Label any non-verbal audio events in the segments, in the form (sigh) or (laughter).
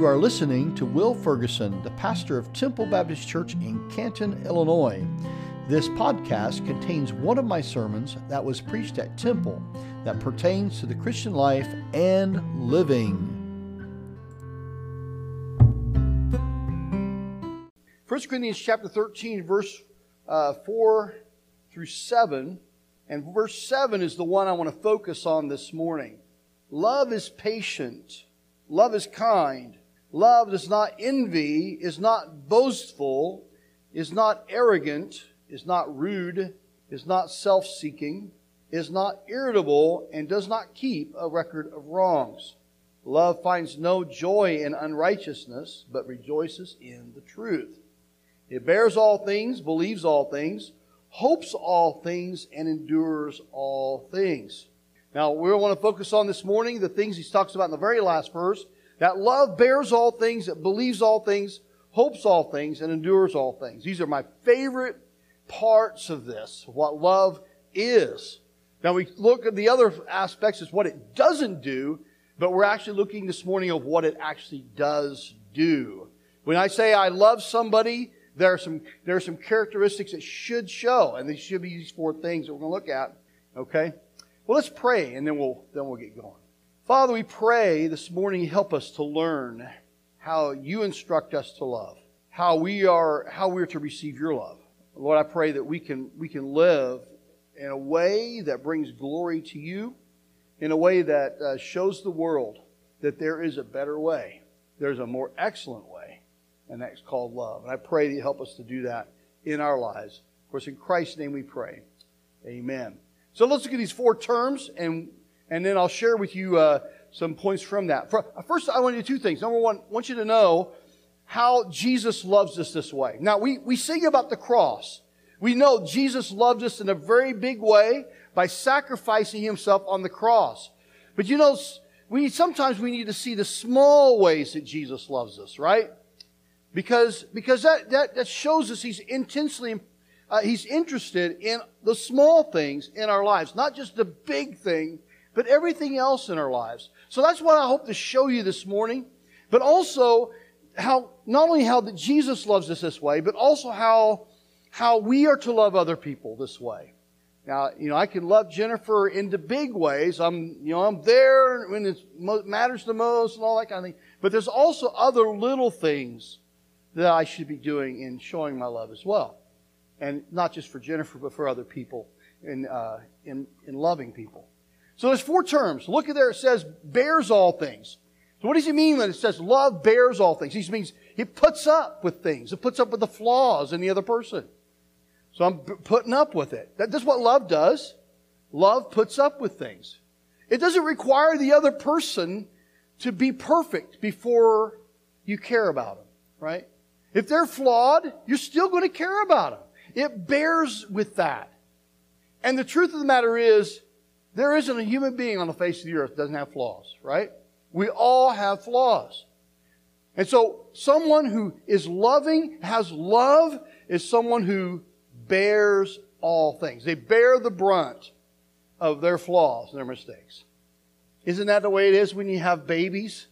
You are listening to Will Ferguson, the pastor of Temple Baptist Church in Canton, Illinois. This podcast contains one of my sermons that was preached at Temple that pertains to the Christian life and living. 1 Corinthians chapter 13, verse uh, 4 through 7. And verse 7 is the one I want to focus on this morning. Love is patient. Love is kind. Love does not envy, is not boastful, is not arrogant, is not rude, is not self seeking, is not irritable, and does not keep a record of wrongs. Love finds no joy in unrighteousness, but rejoices in the truth. It bears all things, believes all things, hopes all things, and endures all things. Now, we want to focus on this morning the things he talks about in the very last verse. That love bears all things, it believes all things, hopes all things, and endures all things. These are my favorite parts of this, what love is. Now, we look at the other aspects as what it doesn't do, but we're actually looking this morning of what it actually does do. When I say I love somebody, there are some, there are some characteristics that should show, and these should be these four things that we're going to look at. Okay? Well, let's pray and then we'll, then we'll get going. Father, we pray this morning help us to learn how you instruct us to love, how we are, how we're to receive your love. Lord, I pray that we can, we can live in a way that brings glory to you, in a way that uh, shows the world that there is a better way. There's a more excellent way, and that's called love. And I pray that you help us to do that in our lives. Of course, in Christ's name we pray. Amen. So let's look at these four terms, and, and then I'll share with you uh, some points from that. First, I want to do two things. Number one, I want you to know how Jesus loves us this way. Now, we, we sing about the cross. We know Jesus loved us in a very big way by sacrificing himself on the cross. But you know, we sometimes we need to see the small ways that Jesus loves us, right? Because, because that, that, that shows us he's intensely uh, he's interested in the small things in our lives, not just the big thing, but everything else in our lives. So that's what I hope to show you this morning, but also how, not only how that Jesus loves us this way, but also how, how we are to love other people this way. Now, you know, I can love Jennifer in the big ways. I'm, you know, I'm there when it matters the most and all that kind of thing. But there's also other little things that I should be doing in showing my love as well and not just for Jennifer, but for other people in, uh, in, in loving people. So there's four terms. Look at there, it says bears all things. So what does he mean when it says love bears all things? He means it puts up with things. It puts up with the flaws in the other person. So I'm putting up with it. That, that's what love does. Love puts up with things. It doesn't require the other person to be perfect before you care about them, right? If they're flawed, you're still going to care about them. It bears with that. And the truth of the matter is, there isn't a human being on the face of the earth that doesn't have flaws, right? We all have flaws. And so, someone who is loving, has love, is someone who bears all things. They bear the brunt of their flaws and their mistakes. Isn't that the way it is when you have babies?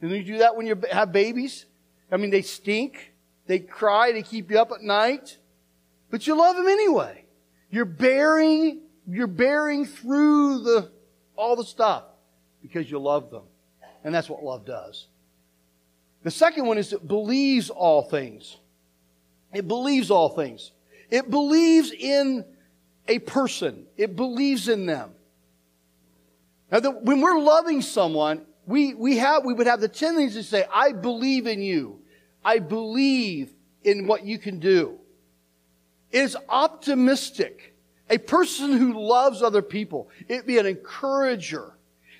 And you do that when you have babies? I mean, they stink. They cry. They keep you up at night. But you love them anyway. You're bearing, you're bearing through the, all the stuff because you love them. And that's what love does. The second one is it believes all things. It believes all things. It believes in a person. It believes in them. Now, the, when we're loving someone, we, we have, we would have the tendency to say, I believe in you. I believe in what you can do is optimistic. A person who loves other people. It'd be an encourager.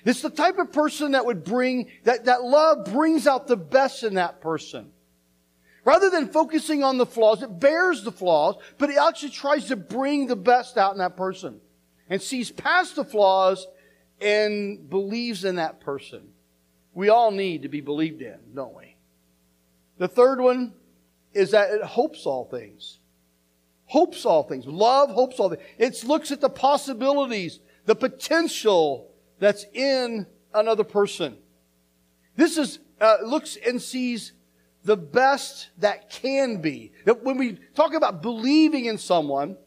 It's the type of person that would bring, that, that love brings out the best in that person. Rather than focusing on the flaws, it bears the flaws, but it actually tries to bring the best out in that person. And sees past the flaws and believes in that person. We all need to be believed in, don't we? The third one is that it hopes all things hopes all things. Love hopes all things. It looks at the possibilities, the potential that's in another person. This is uh, looks and sees the best that can be. When we talk about believing in someone,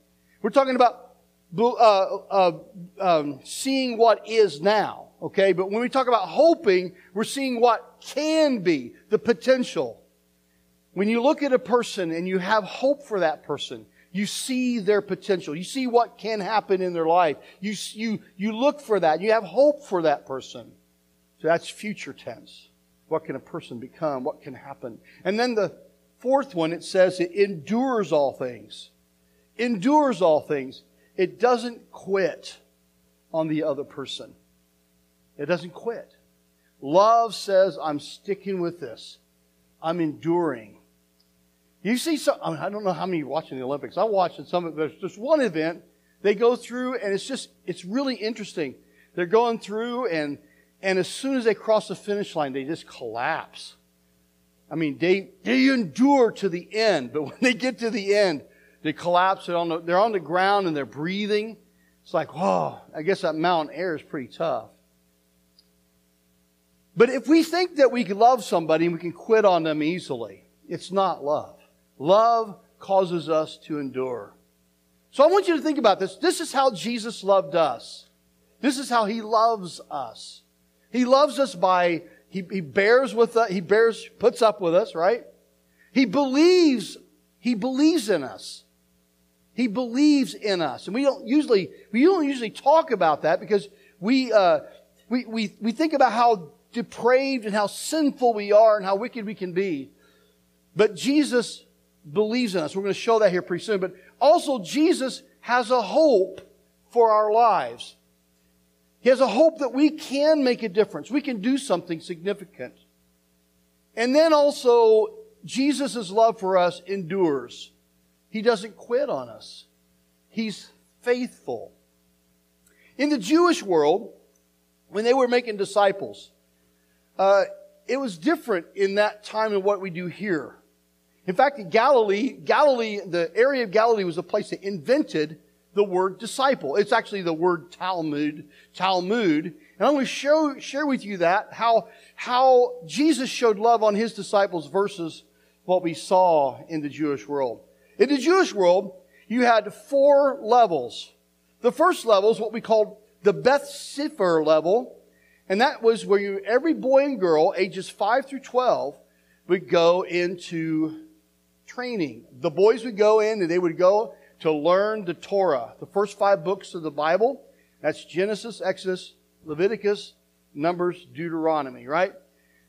we're talking about uh, uh, um, seeing what is now. Okay, but when we talk about hoping, we're seeing what can be, the potential. When you look at a person and you have hope for that person, you see their potential. You see what can happen in their life. You, you, you look for that. You have hope for that person. So that's future tense. What can a person become? What can happen? And then the fourth one, it says it endures all things. Endures all things. It doesn't quit on the other person. It doesn't quit. Love says, I'm sticking with this. I'm enduring. You see I, mean, I don't know how many you're watching the Olympics. I watched some, of there's just one event they go through and it's just, it's really interesting. They're going through and, and as soon as they cross the finish line, they just collapse. I mean, they, they endure to the end, but (laughs) when they get to the end, they collapse. They're on the, they're on the ground and they're breathing. It's like, whoa, I guess that mountain air is pretty tough. But if we think that we love somebody and we can quit on them easily, it's not love. Love causes us to endure. So I want you to think about this. This is how Jesus loved us. This is how he loves us. He loves us by, he, he bears with us, he bears, puts up with us, right? He believes, he believes in us. He believes in us. And we don't usually, we don't usually talk about that because we, uh, we, we, we think about how depraved and how sinful we are and how wicked we can be. But Jesus believes in us. We're going to show that here pretty soon. But also, Jesus has a hope for our lives. He has a hope that we can make a difference. We can do something significant. And then also, Jesus' love for us endures. He doesn't quit on us. He's faithful. In the Jewish world, when they were making disciples, uh, it was different in that time than what we do here. In fact, Galilee, Galilee, the area of Galilee was a place that invented the word disciple. It's actually the word Talmud, Talmud. And I'm going to show, share with you that, how, how Jesus showed love on his disciples versus what we saw in the Jewish world. In the Jewish world, you had four levels. The first level is what we called the Beth level, and that was where you, every boy and girl, ages 5 through 12, would go into training. The boys would go in and they would go to learn the Torah, the first five books of the Bible. That's Genesis, Exodus, Leviticus, Numbers, Deuteronomy, right?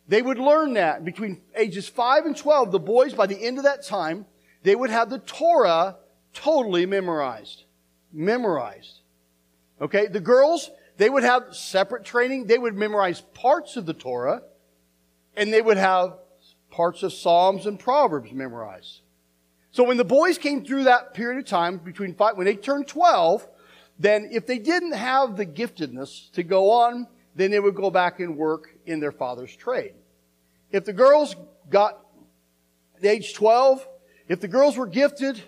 They would learn that between ages 5 and 12. The boys, by the end of that time, they would have the Torah totally memorized. Memorized. Okay? The girls, they would have separate training. They would memorize parts of the Torah, and they would have parts of Psalms and Proverbs memorized. So when the boys came through that period of time between five, when they turned 12, then if they didn't have the giftedness to go on, then they would go back and work in their father's trade. If the girls got the age 12, if the girls were gifted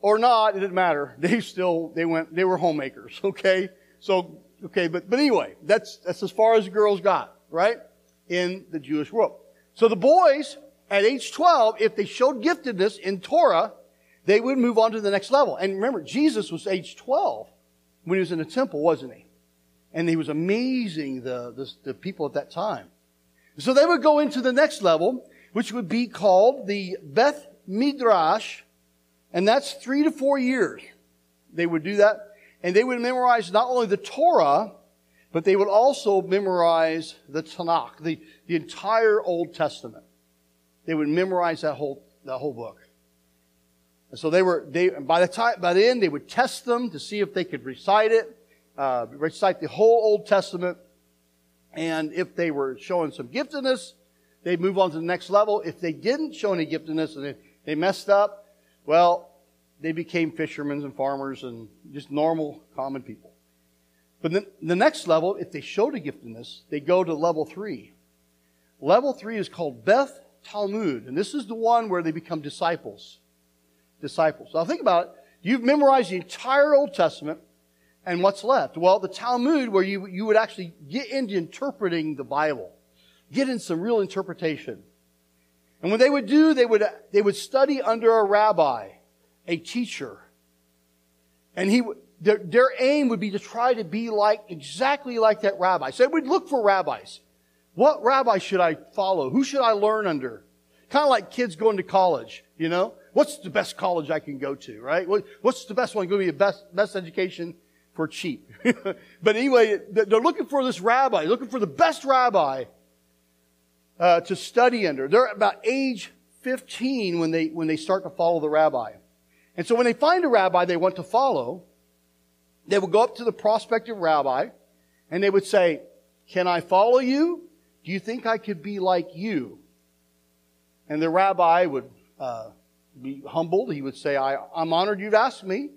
or not, it didn't matter. (laughs) They still, they went, they were homemakers, (laughs) okay? So Okay, but, but anyway, that's, that's as far as the girls got, right? In the Jewish world. So the boys, at age 12, if they showed giftedness in Torah, they would move on to the next level. And remember, Jesus was age 12 when he was in the temple, wasn't he? And he was amazing the, the, the people at that time. So they would go into the next level, which would be called the Beth Midrash, and that's three to four years. They would do that and they would memorize not only the Torah, but they would also memorize the Tanakh, the, the entire Old Testament. They would memorize that whole, that whole book. And so they were, they, by the time, by the end, they would test them to see if they could recite it, uh, recite the whole Old Testament. And if they were showing some giftedness, they'd move on to the next level. If they didn't show any giftedness and they, they messed up, well, they became fishermen and farmers and just normal, common people. But then the next level, if they showed a giftedness, they go to level three. Level three is called Beth Talmud, and this is the one where they become disciples. Disciples. Now think about it. You've memorized the entire Old Testament, and what's left? Well, the Talmud, where you, you would actually get into interpreting the Bible. get in some real interpretation. And when they would do, they would, they would study under a rabbi, a teacher. And he, their, their aim would be to try to be like, exactly like that rabbi. So they would look for rabbis. What rabbi should I follow? Who should I learn under? Kind of like kids going to college, you know? What's the best college I can go to, right? What's the best one? Going to be the best, best education for cheap. (laughs) but anyway, they're looking for this rabbi, looking for the best rabbi uh, to study under. They're about age 15 when they, when they start to follow the rabbi. And so when they find a rabbi they want to follow, they would go up to the prospective rabbi and they would say, Can I follow you? Do you think I could be like you? And the rabbi would uh, be humbled. He would say, I, I'm honored you've asked me.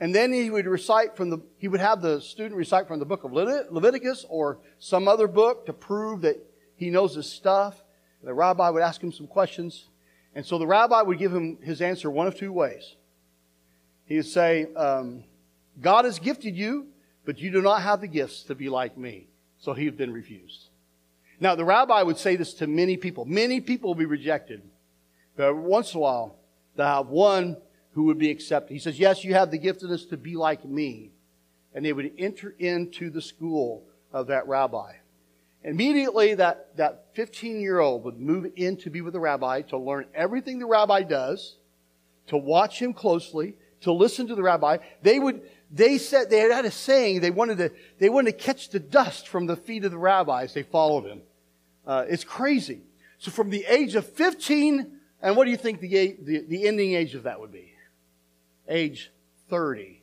And then he would recite from the, he would have the student recite from the book of Leviticus or some other book to prove that he knows his stuff. The rabbi would ask him some questions. And so the rabbi would give him his answer one of two ways. He would say, um, God has gifted you, but you do not have the gifts to be like me. So he had been refused. Now, the rabbi would say this to many people. Many people will be rejected. But once in a while, to have one who would be accepted. He says, Yes, you have the giftedness to be like me. And they would enter into the school of that rabbi. Immediately, that, that 15 year old would move in to be with the rabbi to learn everything the rabbi does, to watch him closely, to listen to the rabbi. They would, they said, they had a saying, they wanted to, they wanted to catch the dust from the feet of the rabbis. they followed him. Uh, it's crazy. So from the age of 15, and what do you think the, the, the ending age of that would be? Age 30. Can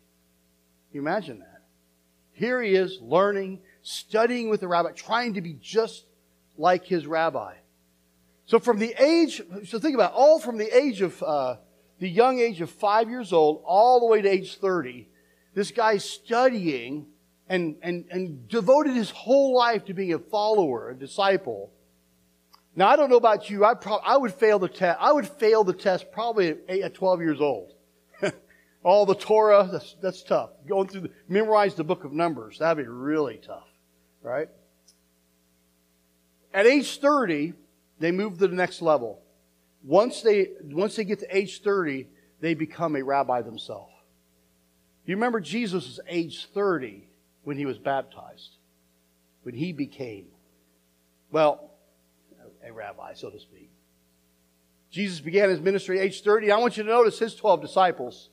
you imagine that? Here he is learning, studying with the rabbi, trying to be just like his rabbi. So from the age, so think about it, all from the age of, uh, the young age of five years old, all the way to age 30, this guy's studying and, and, and devoted his whole life to being a follower, a disciple. Now, I don't know about you. I, pro- I would fail the test. I would fail the test probably at, eight, at 12 years old. (laughs) All the Torah, that's, that's tough. Going through, the, memorize the book of Numbers. That'd be really tough right? At age 30, they move to the next level. Once they, once they get to age 30, they become a rabbi themselves. You remember Jesus was age 30 when he was baptized, when he became, well, a rabbi, so to speak. Jesus began his ministry at age 30. I want you to notice his 12 disciples.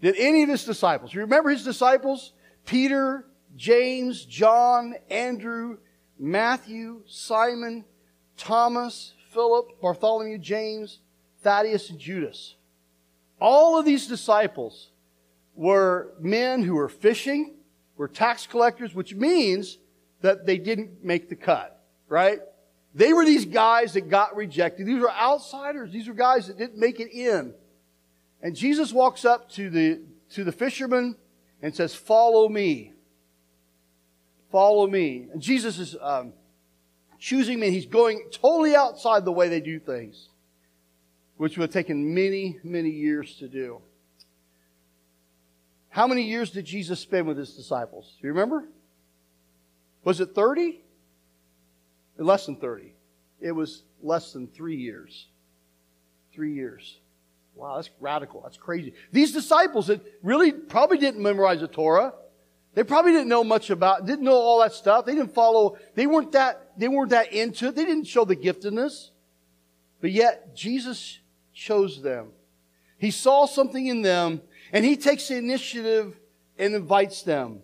Did any of his disciples, you remember his disciples? Peter, James, John, Andrew, Matthew, Simon, Thomas, Philip, Bartholomew, James, Thaddeus, and Judas. All of these disciples were men who were fishing, were tax collectors, which means that they didn't make the cut, right? They were these guys that got rejected. These were outsiders. These were guys that didn't make it in. And Jesus walks up to the, to the fishermen and says, follow me. Follow me. And Jesus is um, choosing me. He's going totally outside the way they do things, which would have taken many, many years to do. How many years did Jesus spend with his disciples? Do you remember? Was it 30? Less than 30. It was less than three years. Three years. Wow, that's radical. That's crazy. These disciples that really probably didn't memorize the Torah, they probably didn't know much about, didn't know all that stuff. They didn't follow, they weren't that, they weren't that into it. They didn't show the giftedness. But yet, Jesus chose them. He saw something in them, and He takes the initiative and invites them.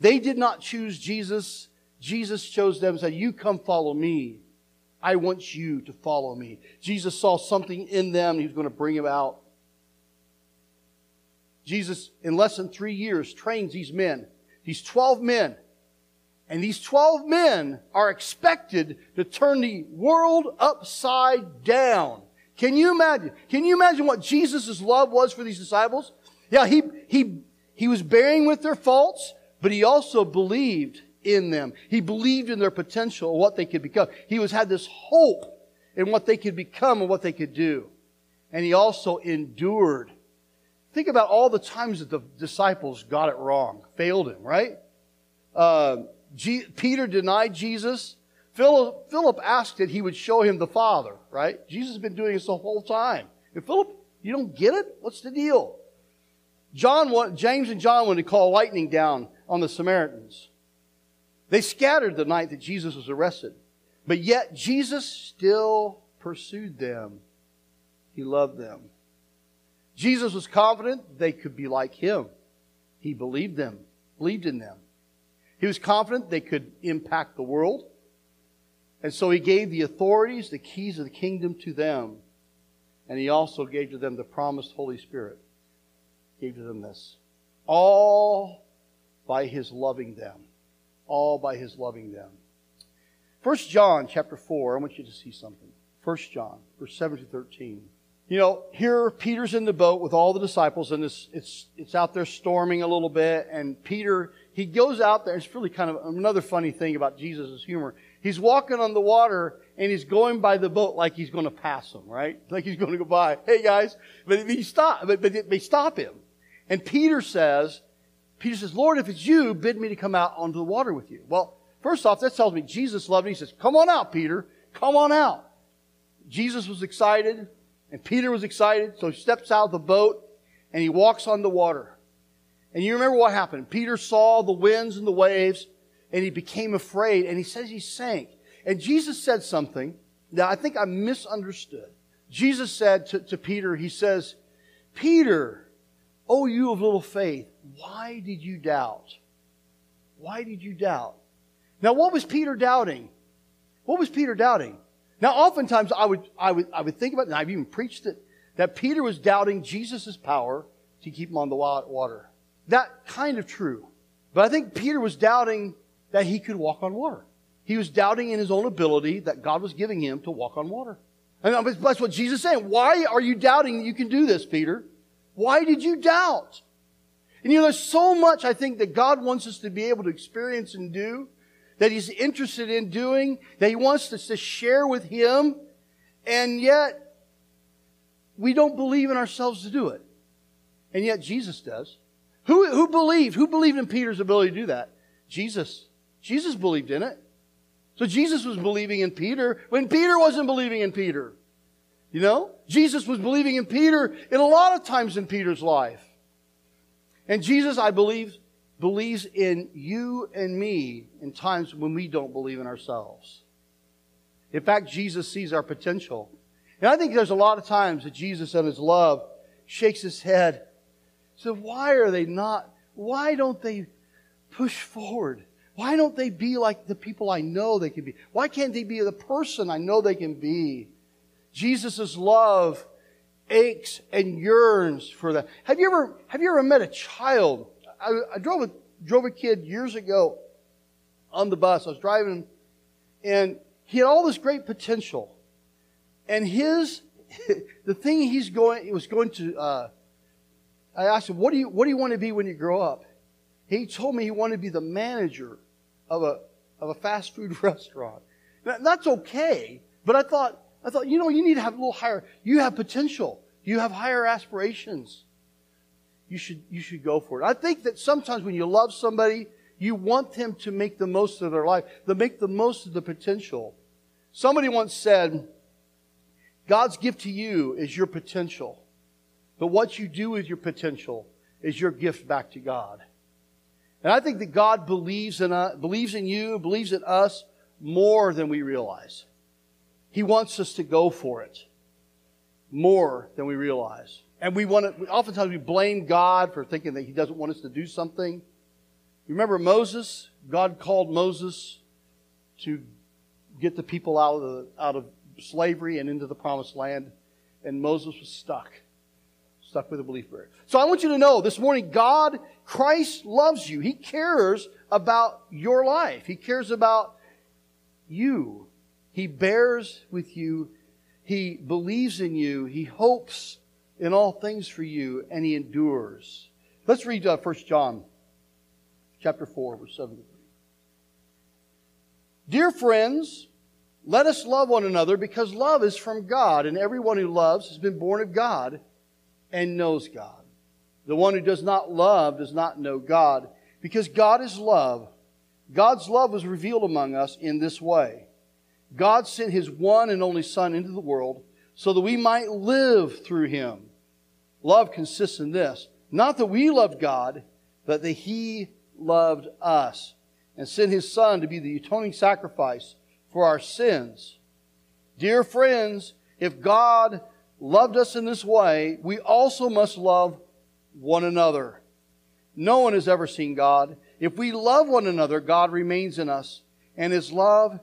They did not choose Jesus. Jesus chose them and said, You come follow me. I want you to follow me. Jesus saw something in them. He was going to bring them out. Jesus, in less than three years, trains these men. These 12 men. And these 12 men are expected to turn the world upside down. Can you imagine? Can you imagine what Jesus' love was for these disciples? Yeah, he, he, he was bearing with their faults, but he also believed in them. He believed in their potential, what they could become. He was had this hope in what they could become and what they could do. And he also endured Think about all the times that the disciples got it wrong, failed him, right? Uh, G- Peter denied Jesus Philip, Philip asked that he would show him the Father, right? Jesus has been doing this the whole time. And Philip, you don't get it? What's the deal? John, James and John wanted to call lightning down on the Samaritans. They scattered the night that Jesus was arrested. But yet Jesus still pursued them. He loved them. Jesus was confident they could be like him. He believed them, believed in them. He was confident they could impact the world. And so he gave the authorities, the keys of the kingdom to them. And he also gave to them the promised Holy Spirit. He gave to them this. All by his loving them. All by his loving them. First John chapter 4, I want you to see something. First John, verse 7 to 13. You know, here Peter's in the boat with all the disciples, and it's, it's, it's out there storming a little bit, and Peter, he goes out there. It's really kind of another funny thing about Jesus' humor. He's walking on the water, and he's going by the boat like he's going to pass them, right? (laughs) Like he's going to go by. Hey guys, but he stop, but, but they stop him. And Peter says, Peter says, Lord, if it's you, bid me to come out onto the water with you. Well, first off, that tells me Jesus loved him. He says, come on out, Peter. Come on out. Jesus was excited, and Peter was excited, so he steps out of the boat, and he walks on the water. And you remember what happened. Peter saw the winds and the waves, and he became afraid, and he says he sank. And Jesus said something that I think I misunderstood. Jesus said to, to Peter, he says, Peter, oh, you of little faith, why did you doubt? Why did you doubt? Now, what was Peter doubting? What was Peter doubting? Now, oftentimes I would, I would, I would think about it, and I've even preached it, that Peter was doubting Jesus' power to keep him on the water. That kind of true. But I think Peter was doubting that he could walk on water. He was doubting in his own ability that God was giving him to walk on water. And that's what Jesus is saying. Why are you doubting you can do this, Peter? Why did you doubt? And you know, there's so much I think that God wants us to be able to experience and do, that He's interested in doing, that He wants us to share with Him, and yet we don't believe in ourselves to do it. And yet Jesus does. Who, who believed? Who believed in Peter's ability to do that? Jesus. Jesus believed in it. So Jesus was believing in Peter when Peter wasn't believing in Peter. You know? Jesus was believing in Peter in a lot of times in Peter's life. And Jesus, I believe, believes in you and me in times when we don't believe in ourselves. In fact, Jesus sees our potential. And I think there's a lot of times that Jesus in his love shakes his head. So why are they not, why don't they push forward? Why don't they be like the people I know they can be? Why can't they be the person I know they can be? Jesus' love aches and yearns for that. Have you ever, have you ever met a child? I, I drove a, drove a kid years ago on the bus. I was driving and he had all this great potential. And his, (laughs) the thing he's going, he was going to, uh, I asked him, what do you, what do you want to be when you grow up? He told me he wanted to be the manager of a, of a fast food (laughs) restaurant. That's okay, but I thought, I thought, you know, you need to have a little higher, you have potential. You have higher aspirations. You should, you should go for it. I think that sometimes when you love somebody, you want them to make the most of their life, to make the most of the potential. Somebody once said, God's gift to you is your potential. But what you do with your potential is your gift back to God. And I think that God believes in us, believes in you, believes in us more than we realize. He wants us to go for it more than we realize. And we want to, oftentimes we blame God for thinking that He doesn't want us to do something. Remember Moses? God called Moses to get the people out of, the, out of slavery and into the promised land. And Moses was stuck. Stuck with a belief barrier. So I want you to know this morning, God, Christ loves you. He cares about your life. He cares about you. He bears with you. He believes in you. He hopes in all things for you, and he endures. Let's read uh, 1 John chapter 4, verse 7 Dear friends, let us love one another because love is from God, and everyone who loves has been born of God and knows God. The one who does not love does not know God, because God is love. God's love was revealed among us in this way. God sent his one and only Son into the world so that we might live through him. Love consists in this not that we loved God, but that he loved us and sent his Son to be the atoning sacrifice for our sins. Dear friends, if God loved us in this way, we also must love one another. No one has ever seen God. If we love one another, God remains in us, and his love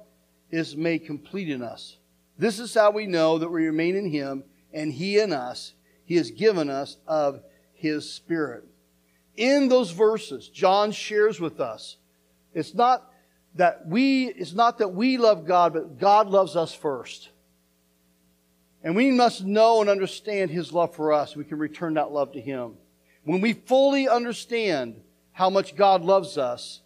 is made complete in us. This is how we know that we remain in him and he in us. He has given us of his spirit. In those verses, John shares with us, it's not that we, it's not that we love God, but God loves us first. And we must know and understand his love for us. We can return that love to him. When we fully understand how much God loves us,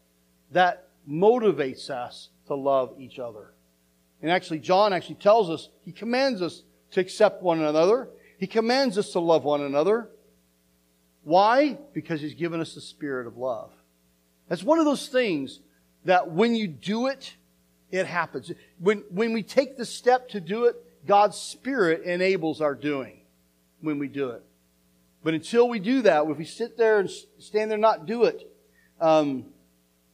that motivates us to love each other. And actually, John actually tells us, he commands us to accept one another. He commands us to love one another. Why? Because he's given us the spirit of love. That's one of those things that when you do it, it happens. When, when we take the step to do it, God's spirit enables our doing when we do it. But until we do that, if we sit there and stand there and not do it, um,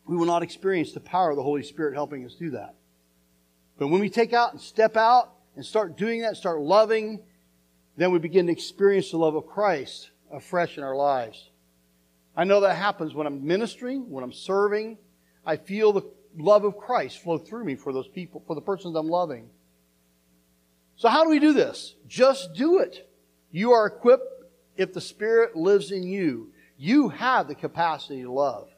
we will not experience the power of the Holy Spirit helping us do that. But when we take out and step out and start doing that, start loving, then we begin to experience the love of Christ afresh in our lives. I know that happens when I'm ministering, when I'm serving. I feel the love of Christ flow through me for those people, for the persons I'm loving. So how do we do this? Just do it. You are equipped if the Spirit lives in you. You have the capacity to love.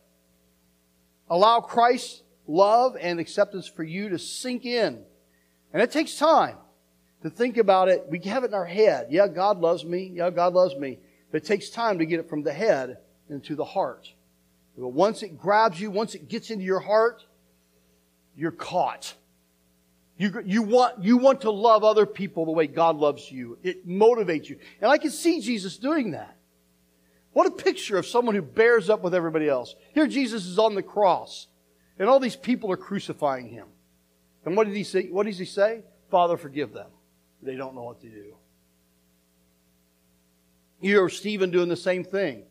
Allow Christ's love and acceptance for you to sink in. And it takes time to think about it. We have it in our head. Yeah, God loves me. Yeah, God loves me. But it takes time to get it from the head into the heart. But once it grabs you, once it gets into your heart, you're caught. You, you, want, you want to love other people the way God loves you. It motivates you. And I can see Jesus doing that. What a picture of someone who bears up with everybody else. Here Jesus is on the cross, and all these people are crucifying him. And what did he say? What does he say? Father, forgive them. They don't know what to do. You hear Stephen doing the same thing.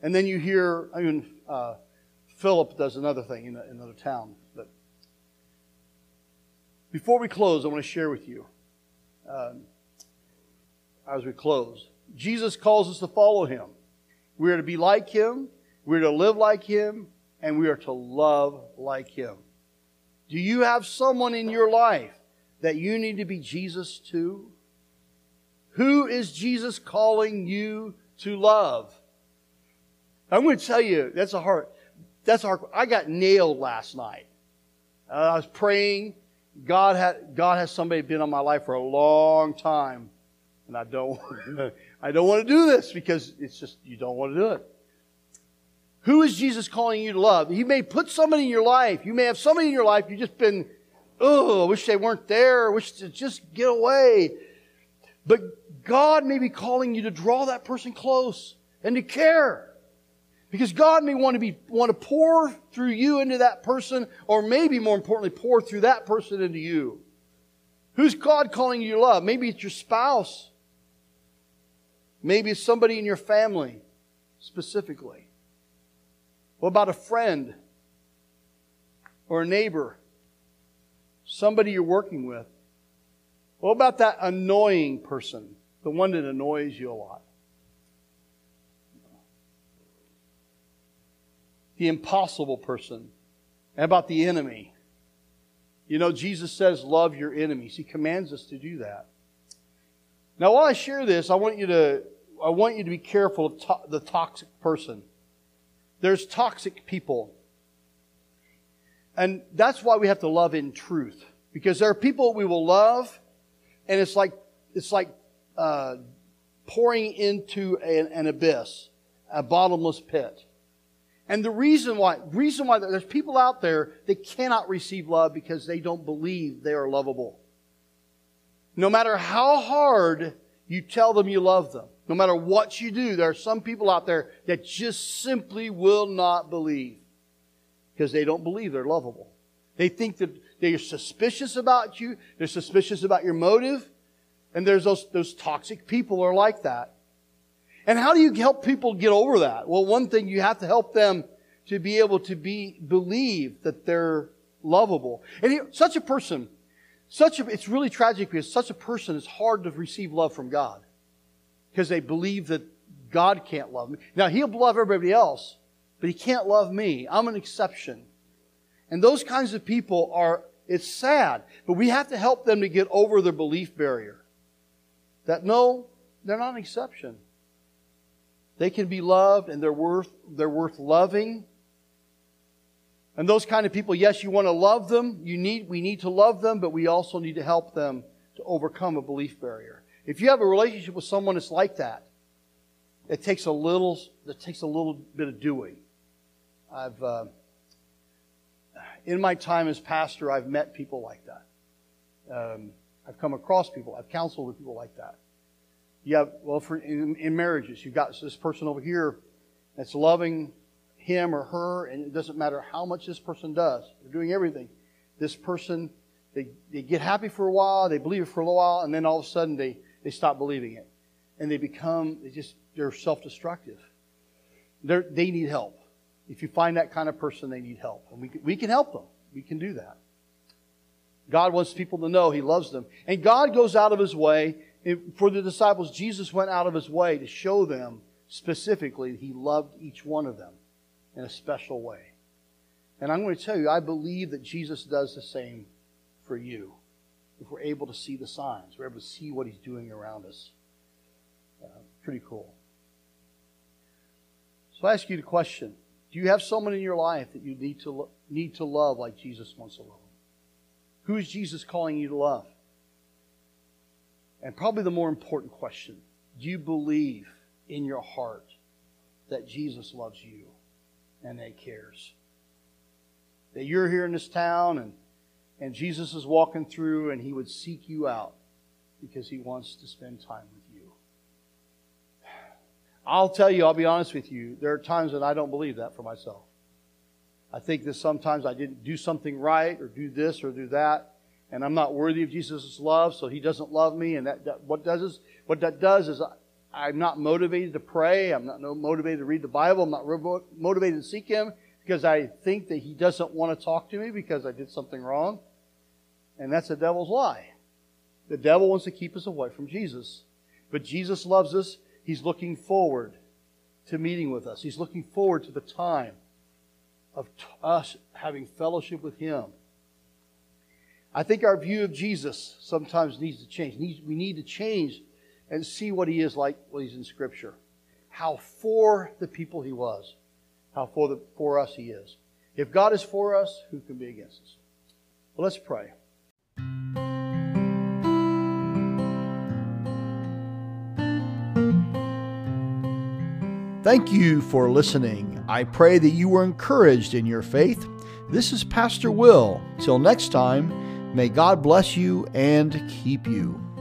And then you hear, I mean, uh, Philip does another thing in, another town. But before we close, I want to share with you, um, as we close, Jesus calls us to follow him. We are to be like him, we are to live like him, and we are to love like him. Do you have someone in your life that you need to be Jesus to? Who is Jesus calling you to love? I'm going to tell you, that's a hard, that's hard. I got nailed last night. Uh, I was praying. God had, God has somebody been on my life for a long time. And I don't, (laughs) I don't want to do this because it's just, you don't want to do it. Who is Jesus calling you to love? He may put somebody in your life. You may have somebody in your life you've just been, oh, I wish they weren't there. I wish to just get away. But God may be calling you to draw that person close and to care. Because God may want to be, want to pour through you into that person, or maybe more importantly, pour through that person into you. Who's God calling you to love? Maybe it's your spouse. Maybe somebody in your family, specifically. What about a friend? Or a neighbor? Somebody you're working with? What about that annoying person? The one that annoys you a lot? the impossible person, and about the enemy. You know, Jesus says, love your enemies. He commands us to do that. Now, while I share this, I want you to, I want you to be careful of to- the toxic person. There's toxic people. And that's why we have to love in truth. Because there are people we will love, and it's like, it's like, uh, pouring into an, an abyss, a bottomless pit. And the reason why, reason why there's people out there that cannot receive love because they don't believe they are lovable. No matter how hard you tell them you love them, no matter what you do, there are some people out there that just simply will not believe because they don't believe they're lovable. They think that They're suspicious about you. They're suspicious about your motive. And there's those, those toxic people are like that. And how do you help people get over that? Well, one thing you have to help them to be able to be, believe that they're lovable. And such a person, such a, it's really tragic because such a person is hard to receive love from God. Because they believe that God can't love me. Now, He'll love everybody else, but He can't love me. I'm an exception. And those kinds of people are, it's sad, but we have to help them to get over their belief barrier. That no, they're not an exception. They can be loved and they're worth, they're worth loving. And those kind of people, yes, you want to love them. You need, we need to love them, but we also need to help them to overcome a belief barrier. If you have a relationship with someone that's like that, it takes a little, it takes a little bit of doing. I've, uh, in my time as pastor, I've met people like that. Um, I've come across people. I've counseled with people like that. You have, well, for in, in marriages, you've got this person over here that's loving him or her, and it doesn't matter how much this person does. They're doing everything. This person, they, they get happy for a while, they believe it for a little while, and then all of a sudden they, they stop believing it. And they become, they just, they're self-destructive. They're, they need help. If you find that kind of person, they need help. And we, we can help them. We can do that. God wants people to know He loves them. And God goes out of His way. For the disciples, Jesus went out of His way to show them specifically He loved each one of them in a special way. And I'm going to tell you, I believe that Jesus does the same for you. If we're able to see the signs, we're able to see what He's doing around us. Uh, pretty cool. So I ask you the question Do you have someone in your life that you need to, lo- need to love like Jesus wants to love? Who is Jesus calling you to love? And probably the more important question do you believe in your heart that Jesus loves you and that he cares? That you're here in this town and, and Jesus is walking through and he would seek you out because he wants to spend time with you. I'll tell you, I'll be honest with you, there are times that I don't believe that for myself. I think that sometimes I didn't do something right or do this or do that, and I'm not worthy of Jesus' love, so He doesn't love me. And that, that what does is what that does is I, am not motivated to pray. I'm not motivated to read the Bible. I'm not motivated to seek Him because I think that He doesn't want to talk to me because I did something wrong. And that's the devil's lie. The devil wants to keep us away from Jesus. But Jesus loves us. He's looking forward to meeting with us. He's looking forward to the time of t- us having fellowship with Him. I think our view of Jesus sometimes needs to change. We need to change and see what He is like when He's in Scripture. How for the people He was, how for, the, for us He is. If God is for us, who can be against us? Well, let's pray. Thank you for listening. I pray that you were encouraged in your faith. This is Pastor Will. Till next time, may God bless you and keep you.